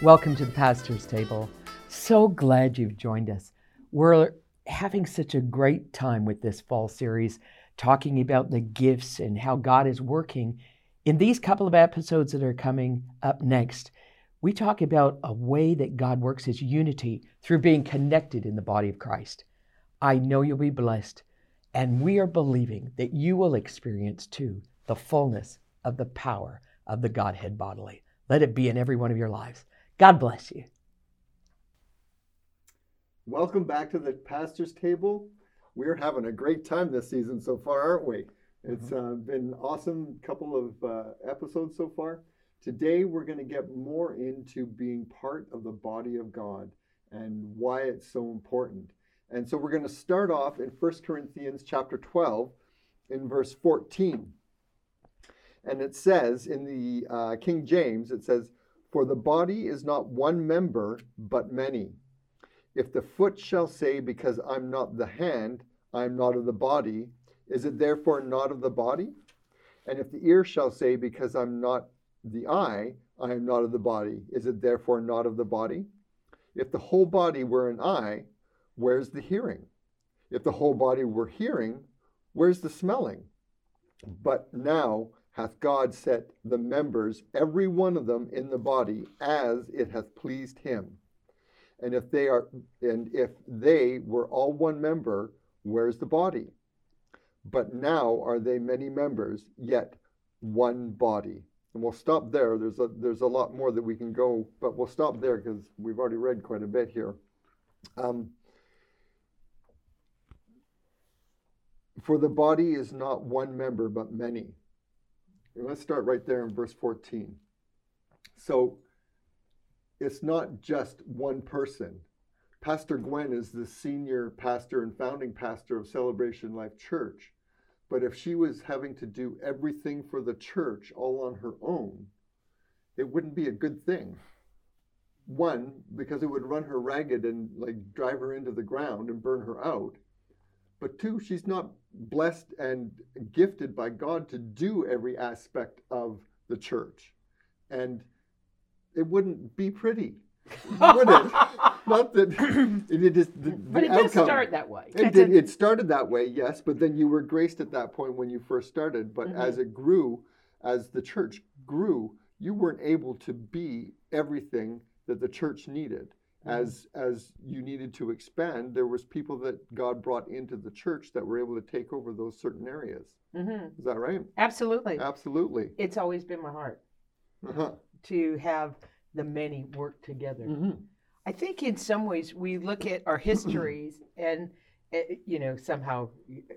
Welcome to the Pastor's Table. So glad you've joined us. We're having such a great time with this fall series, talking about the gifts and how God is working. In these couple of episodes that are coming up next, we talk about a way that God works his unity through being connected in the body of Christ. I know you'll be blessed, and we are believing that you will experience too the fullness of the power of the Godhead bodily. Let it be in every one of your lives. God bless you. Welcome back to the pastor's table. We're having a great time this season so far, aren't we? It's uh, been awesome couple of uh, episodes so far. Today we're going to get more into being part of the body of God and why it's so important. And so we're going to start off in 1 Corinthians chapter 12 in verse 14. And it says in the uh, King James, it says, For the body is not one member, but many. If the foot shall say, Because I'm not the hand, I am not of the body, is it therefore not of the body? And if the ear shall say, Because I'm not the eye, I am not of the body, is it therefore not of the body? If the whole body were an eye, where's the hearing? If the whole body were hearing, where's the smelling? But now hath God set the members, every one of them, in the body, as it hath pleased him. And if they are and if they were all one member, where's the body? But now are they many members, yet one body. And we'll stop there. There's a there's a lot more that we can go, but we'll stop there because we've already read quite a bit here. Um, for the body is not one member, but many. Let's start right there in verse 14. So it's not just one person. Pastor Gwen is the senior pastor and founding pastor of Celebration Life Church. But if she was having to do everything for the church all on her own, it wouldn't be a good thing. One, because it would run her ragged and like drive her into the ground and burn her out. But two, she's not blessed and gifted by God to do every aspect of the church. And it wouldn't be pretty, would it? not that it is the, But the it did outcome. start that way. It did. It started that way, yes, but then you were graced at that point when you first started. But Mhm. as it grew, as the church grew, you weren't able to be everything that the church needed. As as you needed to expand, there was people that God brought into the church that were able to take over those certain areas. hmm Is that right? Absolutely. Absolutely. It's always been my heart Uh-huh. to have the many work together. Mhm. I think in some ways we look at our histories and, uh, you know, somehow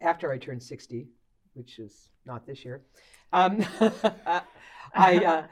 after I turned 60, which is not this year, um, I, uh,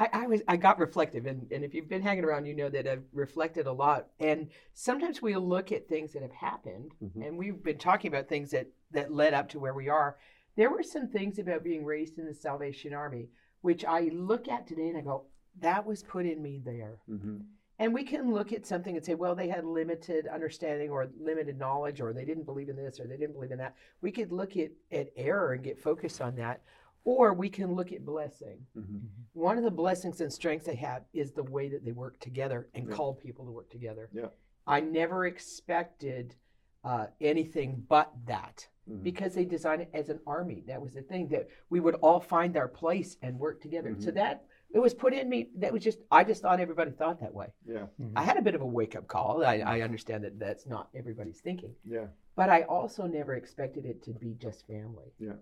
I, I was I got reflective, and, and if you've been hanging around, you know that I've reflected a lot. And sometimes we look at things that have happened, Mhm. and we've been talking about things that that led up to where we are. There were some things about being raised in the Salvation Army, which I look at today and I go, that was put in me there. Mhm. And we can look at something and say, well, they had limited understanding or limited knowledge, or they didn't believe in this or they didn't believe in that. We could look at, at error and get focused on that. Or we can look at blessing. Mhm. One of the blessings and strengths they have is the way that they work together and Yeah. call people to work together. Yeah. I never expected uh, anything but that Mhm. because they designed it as an army. That was the thing that we would all find our place and work together. So Mhm. that it was put in me. That was just I just thought everybody thought that way. Yeah. I had a bit of a wake up call. I, I understand that that's not everybody's thinking, Yeah. but I also never expected it to be just family, Yeah.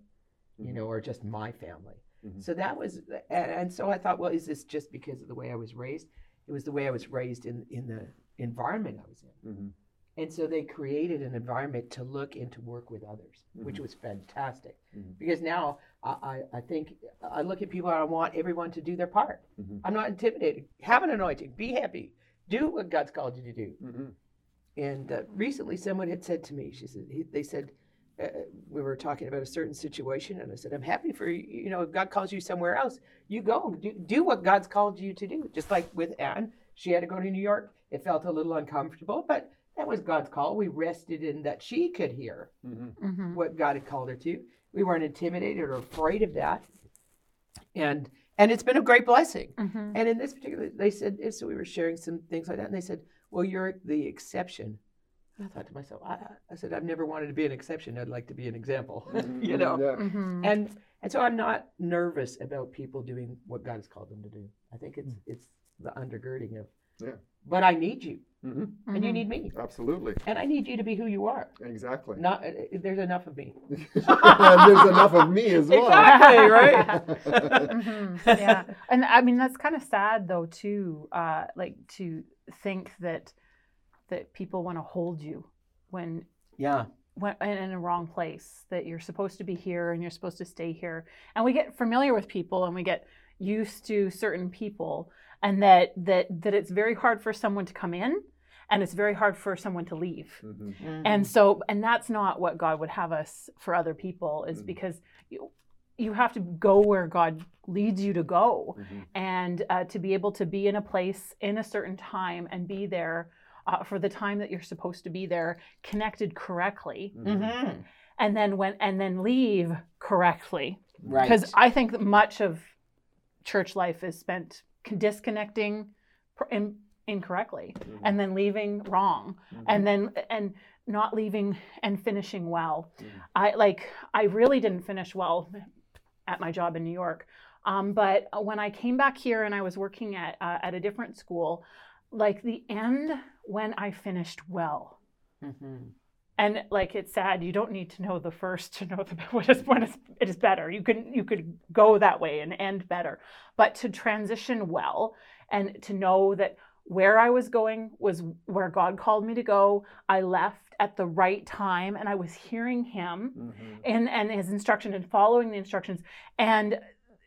You know, or just my family. Mhm. So that was, and, and so I thought, well, is this just because of the way I was raised? It was the way I was raised in in the environment I was in, Mhm. and so they created an environment to look and to work with others, which Mhm. was fantastic. Mhm. Because now I, I, I think I look at people and I want everyone to do their part. Mhm. I'm not intimidated. Have an anointing. Be happy. Do what God's called you to do. And uh, recently, someone had said to me, she said, he, they said, uh, we were talking about a certain situation, and I said, I'm happy for you. You know, if God calls you somewhere else, you go do, do what God's called you to do. Just like with Anne, she had to go to New York. It felt a little uncomfortable, but that was God's call. We rested in that she could hear Mhm. Mm-hmm. what God had called her to. We weren't intimidated or afraid of that. And and it's been a great blessing. Mhm. And in this particular, they said, so we were sharing some things like that, and they said, well, you're the exception. And I thought to myself, I, I said, I've never wanted to be an exception. I'd like to be an example, you know. Yeah. Mhm. And and so I'm not nervous about people doing what God has called them to do. I think it's it's the undergirding of, Yeah. but I need you, hmm and you Mhm. need me, Absolutely. and I need you to be who you are. Exactly. Not uh, there's enough of me. There's enough of me as well. Exactly, right? Mhm. yeah and i mean that's kind of sad though too uh like to think that that people want to hold you when Yeah. when in in a wrong place that you're supposed to be here and you're supposed to stay here and we get familiar with people and we get used to certain people and that that that it's very hard for someone to come in and it's very hard for someone to leave Mhm. and so and that's not what god would have us for other people is Mhm. because you you have to go where god leads you to go Mhm. and uh, to be able to be in a place in a certain time and be there uh, for the time that you're supposed to be there connected correctly Mhm. Mhm. and then when and then leave correctly Right. because i think that much of church life is spent disconnecting pr- in, incorrectly Mhm. and then leaving wrong Mhm. and then and not leaving and finishing well Mhm. i like i really didn't finish well at my job in new york um, but when i came back here and i was working at uh, at a different school like the end when i finished well. Mhm. and like it's sad. You don't need to know the first to know the what is when it's, it is better. You can you could go that way and end better. But to transition well and to know that where i was going was where god called me to go. I left at the right time and i was hearing him Mhm. and and his instruction and following the instructions. And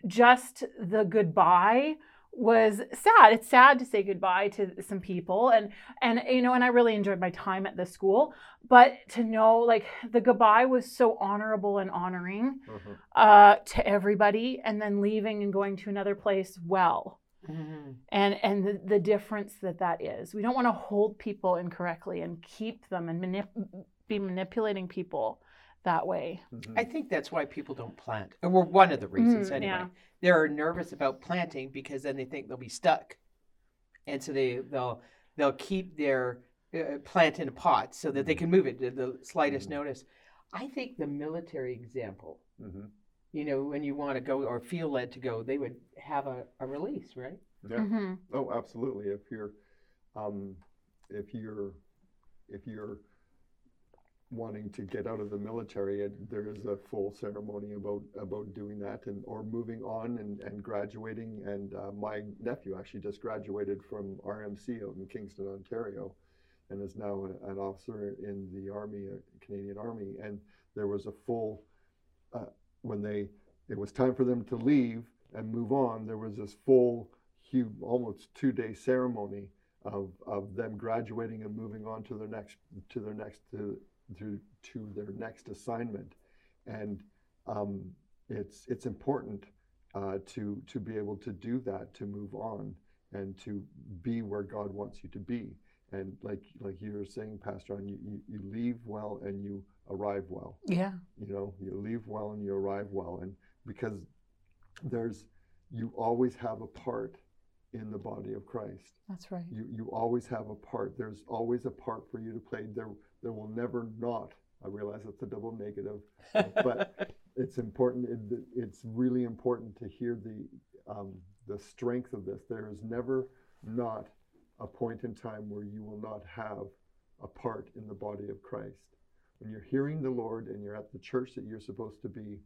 just the goodbye was sad it's sad to say goodbye to some people and and you know and i really enjoyed my time at the school but to know like the goodbye was so honorable and honoring Mhm. uh to everybody and then leaving and going to another place well Mhm. and and the, the difference that that is we don't want to hold people incorrectly and keep them and manip- be manipulating people that way Mhm. I think that's why people don't plant. Or well, one of the reasons, Mm, anyway. yeah. They're nervous about planting because then they think they'll be stuck, and so they they'll they'll keep their uh, plant in a pot so that they can move it at the slightest Mhm. notice. I think the military example, Mhm. you know, when you want to go or feel led to go, they would have a, a release, right? Yeah. Mhm. Oh, absolutely. If you're, um, if you're, if you're wanting to get out of the military, it, there is a full ceremony about about doing that and or moving on and, and graduating. And uh, my nephew actually just graduated from RMC out in Kingston, Ontario, and is now an officer in the Army, uh, Canadian Army. And there was a full uh, when they it was time for them to leave and move on. There was this full, huge, almost two day ceremony of, of them graduating and moving on to their next to their next to to, to their next assignment, and um, it's it's important uh, to to be able to do that to move on and to be where God wants you to be. And like like you were saying, Pastor, on you, you, you leave well and you arrive well. Yeah. You know you leave well and you arrive well. And because there's you always have a part in the body of christ. That's right. You you always have a part. There's always a part for you to play. There there will never not i realize that's a double negative but it's important it, it's really important to hear the um, the strength of this. There is never not a point in time where you will not have a part in the body of christ. When you're hearing the lord and you're at the church that you're supposed to be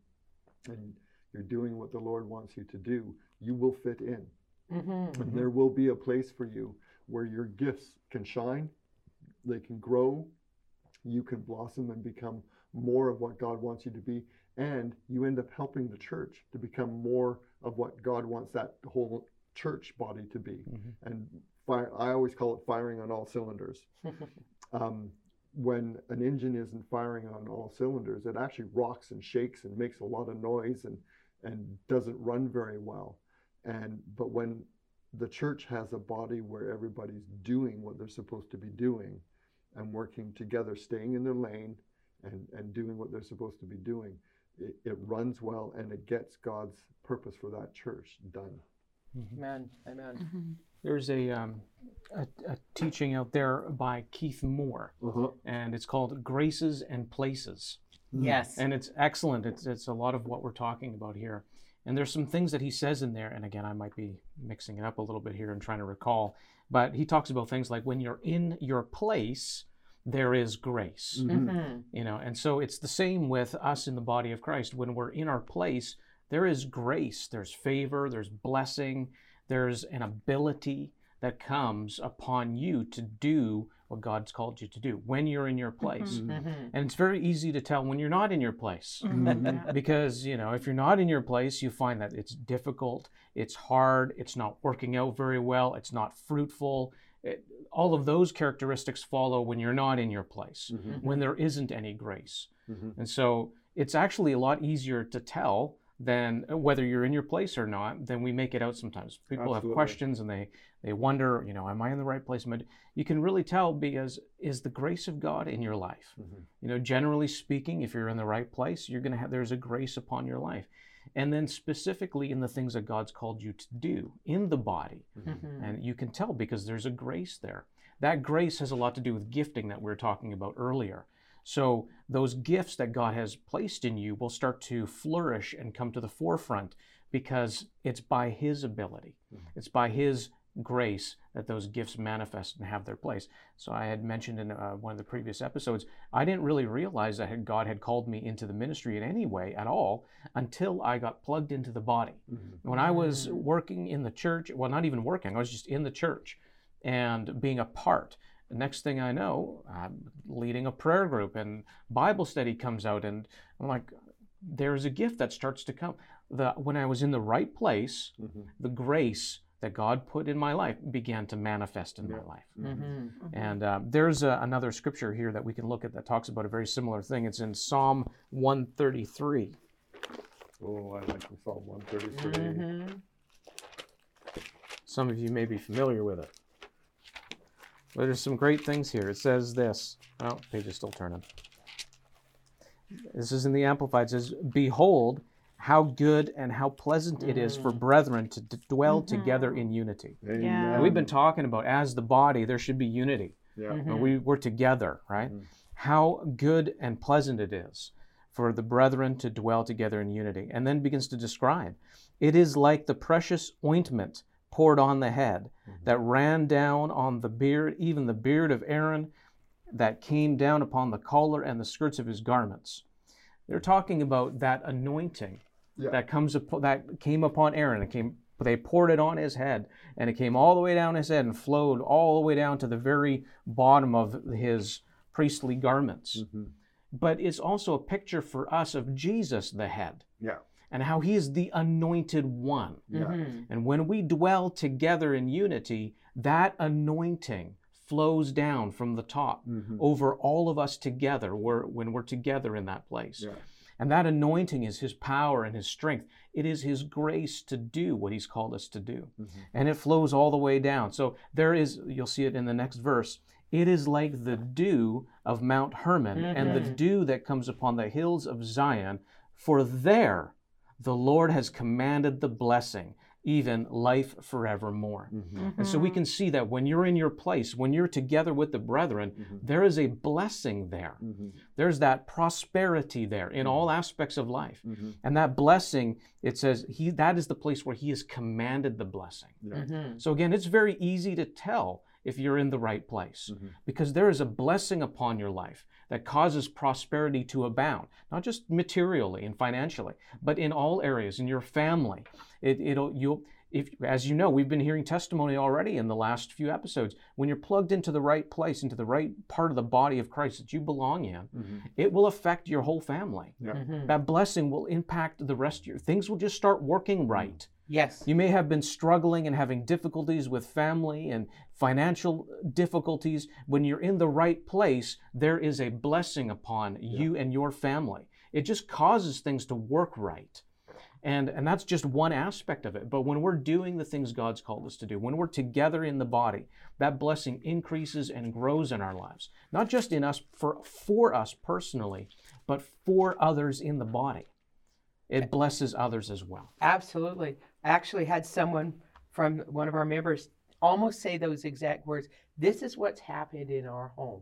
and you're doing what the lord wants you to do you will fit in. Mm-hmm. and there will be a place for you where your gifts can shine, they can grow, you can blossom and become more of what God wants you to be, and you end up helping the church to become more of what God wants that whole church body to be. Mm-hmm. And fire, I always call it firing on all cylinders. Um, when an engine isn't firing on all cylinders, it actually rocks and shakes and makes a lot of noise and, and doesn't run very well. And but when the church has a body where everybody's doing what they're supposed to be doing and working together, staying in their lane and, and doing what they're supposed to be doing, it, it runs well and it gets God's purpose for that church done. Amen. Amen. Mm-hmm. There's a, um, a, a teaching out there by Keith Moore, Uh-huh. and it's called Graces and Places. Yes. And it's excellent. It's, it's a lot of what we're talking about here. And there's some things that he says in there, and again, I might be mixing it up a little bit here and trying to recall, but he talks about things like when you're in your place, there is grace. Mhm. Mhm. You know, and so it's the same with us in the body of Christ. When we're in our place, there is grace, there's favor, there's blessing, there's an ability that comes upon you to do what God's called you to do when you're in your place. Mhm. And it's very easy to tell when you're not in your place. Mm-hmm. Because, you know, if you're not in your place, you find that it's difficult, it's hard, it's not working out very well, it's not fruitful. It, all of those characteristics follow when you're not in your place, Mhm. when there isn't any grace. And so it's actually a lot easier to tell than whether you're in your place or not than we make it out sometimes. People have questions and they they wonder, you know, am I in the right place? You can really tell because is the grace of God in your life? Mhm. You know, generally speaking, if you're in the right place, you're going to have there's a grace upon your life. And then specifically in the things that God's called you to do in the body. Mhm. And you can tell because there's a grace there. That grace has a lot to do with gifting that we were talking about earlier. So those gifts that God has placed in you will start to flourish and come to the forefront because it's by His ability, it's by His grace that those gifts manifest and have their place. So I had mentioned in uh, one of the previous episodes, I didn't really realize that God had called me into the ministry in any way at all until I got plugged into the body. Mhm. When I was working in the church, well, not even working, I was just in the church and being a part. The next thing I know, I'm leading a prayer group and Bible study comes out, and I'm like, there's a gift that starts to come. The, when I was in the right place, Mhm. the grace that God put in my life began to manifest in my Yeah. life. Mhm. And uh, there's a, another scripture here that we can look at that talks about a very similar thing. It's in Psalm 133. Oh, I like the Psalm 133. Mhm. Some of you may be familiar with it. But there's some great things here. It says this. Oh, page is still turning. This is in the Amplified. It says, Behold, how good and how pleasant it is for mm. brethren to d- dwell mm-hmm. together in unity. Yeah. We've been talking about as the body, there should be unity. Yeah. Mm-hmm. And we, we're together, right? Mhm. How good and pleasant it is for the brethren to dwell together in unity. And then begins to describe it is like the precious ointment poured on the head mm-hmm. that ran down on the beard, even the beard of Aaron, that came down upon the collar and the skirts of his garments. They're talking about that anointing Yeah. that comes up, that came upon Aaron. It came, they poured it on his head, and it came all the way down his head and flowed all the way down to the very bottom of his priestly garments. Mhm. But it's also a picture for us of Jesus, the head, Yeah. and how he is the anointed one. Yeah. Mhm. And when we dwell together in unity, that anointing flows down from the top Mhm. over all of us together we're, when we're together in that place. Yeah. And that anointing is his power and his strength. It is his grace to do what he's called us to do. Mhm. And it flows all the way down. So there is, you'll see it in the next verse. It is like the dew of Mount Hermon and the Mhm. dew that comes upon the hills of Zion. For there the Lord has commanded the blessing, even life forevermore. Mhm. And so we can see that when you're in your place, when you're together with the brethren, Mhm. there is a blessing there. Mhm. There's that prosperity there in all aspects of life. Mhm. And that blessing, it says, he that is the place where he has commanded the blessing. Yeah. So again, it's very easy to tell if you're in the right place because there is a blessing upon your life that causes prosperity to abound, not just materially and financially, but in all areas in your family. It, it'll you'll if as you know, we've been hearing testimony already in the last few episodes. When you're plugged into the right place, into the right part of the body of Christ that you belong in, Mhm. it will affect your whole family. Yeah. Mhm. That blessing will impact the rest of your things will just start working right. Yes. You may have been struggling and having difficulties with family and financial difficulties. When you're in the right place, there is a blessing upon you and your family. It just causes things to work right. And, and that's just one aspect of it. But when we're doing the things God's called us to do, when we're together in the body, that blessing increases and grows in our lives. Not just in us for, for us personally, but for others in the body. it blesses others as well. Absolutely. I actually had someone from one of our members almost say those exact words. This is what's happened in our home.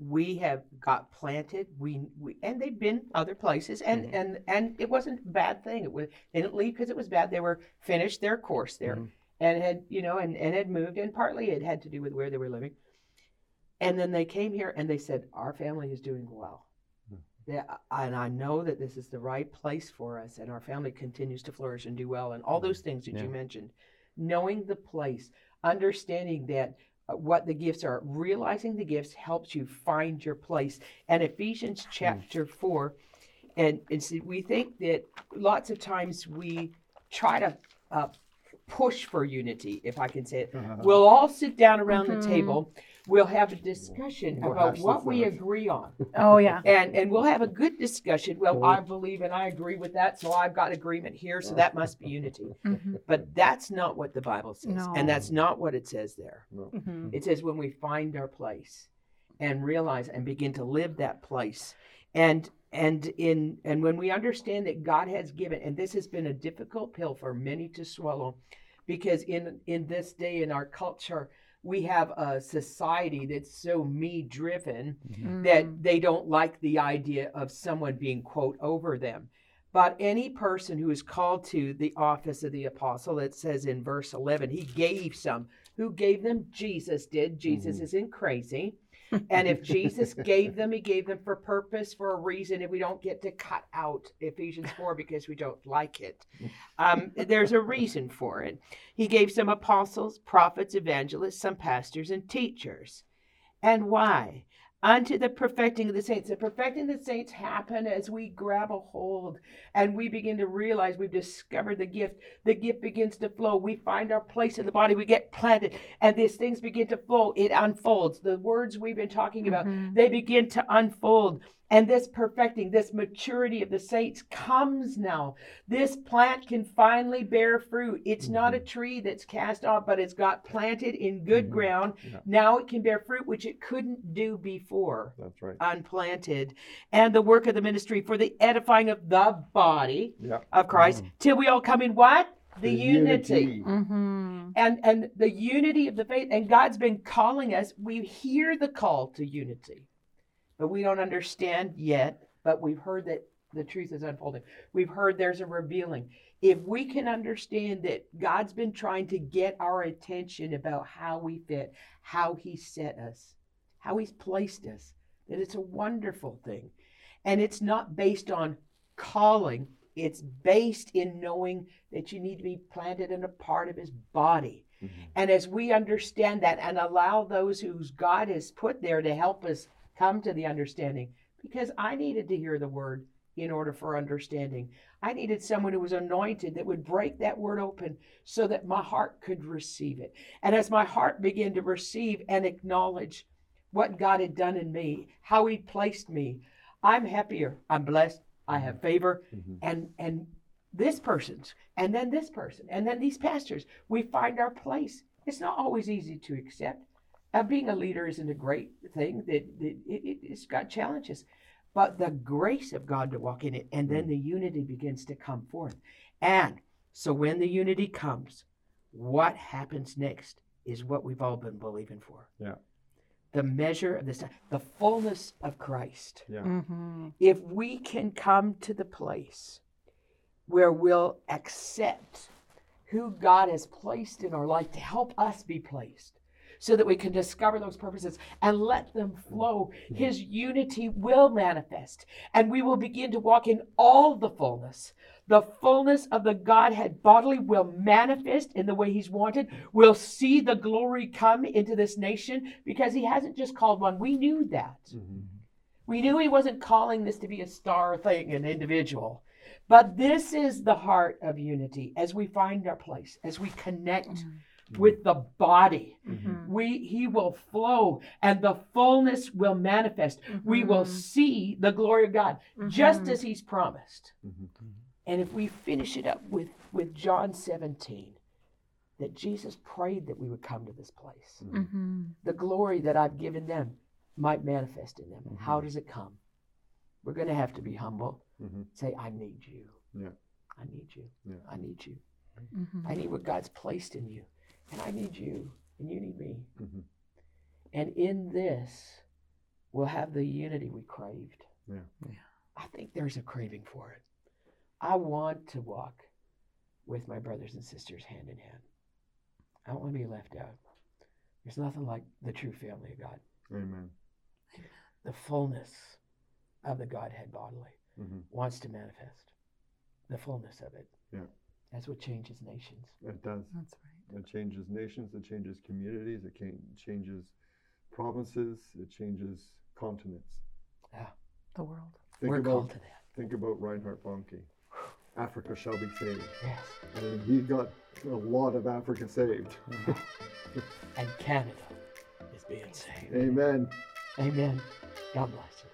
We have got planted. We, we and they've been other places, and Mhm. and and it wasn't a bad thing. It was they didn't leave because it was bad. They were finished their course there, Mhm. and had you know and and had moved, and partly it had to do with where they were living. And then they came here and they said, Our family is doing well. Yeah, and I know that this is the right place for us, and our family continues to flourish and do well, and all those things that Yeah. you mentioned. Knowing the place, understanding that uh, what the gifts are, realizing the gifts helps you find your place. And Ephesians chapter 4, and, and see, we think that lots of times we try to uh, push for unity, if I can say it. Uh-huh. We'll all sit down around Mhm. the table. We'll have a discussion We'll about what we agree on. Oh yeah. And and we'll have a good discussion. Well, Mhm. I believe and I agree with that, so I've got agreement here, so that must be unity. Mhm. But that's not what the Bible says. No. And that's not what it says there. Mhm. It says when we find our place and realize and begin to live that place. And and in and when we understand that God has given, and this has been a difficult pill for many to swallow, because in in this day in our culture, we have a society that's so me driven Mm. that they don't like the idea of someone being quote over them but any person who is called to the office of the apostle it says in verse 11 he gave some who gave them jesus did. Jesus Mhm. isn't crazy. And if jesus gave them he gave them for purpose for a reason and we don't get to cut out ephesians 4 because we don't like it. Um, there's a reason for it. He gave some apostles prophets evangelists some pastors and teachers. And why unto the perfecting of the saints. The perfecting of the saints happen as we grab a hold and we begin to realize we've discovered the gift. The gift begins to flow. We find our place in the body. We get planted, and these things begin to flow. It unfolds. The words we've been talking about, Mhm. they begin to unfold. And this perfecting, this maturity of the saints comes now. This plant can finally bear fruit. It's not a tree that's cast off, but it's got planted in good Mhm. ground. Yeah. Now it can bear fruit, which it couldn't do before, That's right. unplanted. And the work of the ministry for the edifying of the body Yeah. of Christ, till we all come in what? The, The unity. Mhm. And and the unity of the faith. And God's been calling us. We hear the call to unity, but we don't understand yet. But we've heard that the truth is unfolding. We've heard there's a revealing. If we can understand that God's been trying to get our attention about how we fit, how He set us, how He's placed us, that it's a wonderful thing. And it's not based on calling, it's based in knowing that you need to be planted in a part of His body. Mhm. And as we understand that and allow those whose God has put there to help us come to the understanding, because I needed to hear the word in order for understanding. I needed someone who was anointed that would break that word open so that my heart could receive it. And as my heart began to receive and acknowledge what God had done in me, how He placed me, I'm happier. I'm blessed. I have favor. Mhm. And and this person's, and then this person, and then these pastors. We find our place. It's not always easy to accept. Uh, being a leader isn't a great thing. That, that it, it, it's got challenges, but the grace of God to walk in it, and then the unity begins to come forth. And so when the unity comes, what happens next is what we've all been believing for. Yeah. The measure of this, the fullness of Christ Yeah. Mhm. if we can come to the place where we'll accept who God has placed in our life to help us be placed so that we can discover those purposes and let them flow, His unity will manifest and we will begin to walk in all the fullness. The fullness of the Godhead bodily will manifest in the way He's wanted. We'll see the glory come into this nation because He hasn't just called one. We knew that. Mhm. We knew he wasn't calling this to be a star thing, an individual. But this is the heart of unity as we find our place, as we connect Mm-hmm. with the body. Mhm. We he will flow and the fullness will manifest. We mm-hmm. will see the glory of God just Mhm. as he's promised. And if we finish it up with, with John 17, that Jesus prayed that we would come to this place. The glory that I've given them might manifest in them. How does it come? We're going to have to be humble. Say, I need you. Yeah. I need you. Yeah. I need you. Mhm. I need what God's placed in you. And I need you. And you need me. Mhm. And in this, we'll have the unity we craved. Yeah. Yeah. I think there's a craving for it. I want to walk with my brothers and sisters hand in hand. I don't want to be left out. There's nothing like the true family of God, Amen. the fullness of the Godhead bodily hmm wants to manifest the fullness of it. Yeah. That's what changes nations. It does. That's right. It changes nations. It changes communities. It can, changes provinces. It changes continents. Yeah, The world. Think We're about called to that. think about Reinhard Bonnke. Africa shall be saved. Yes. And he got a lot of Africa saved. And Canada is being saved. Amen. Amen. God bless.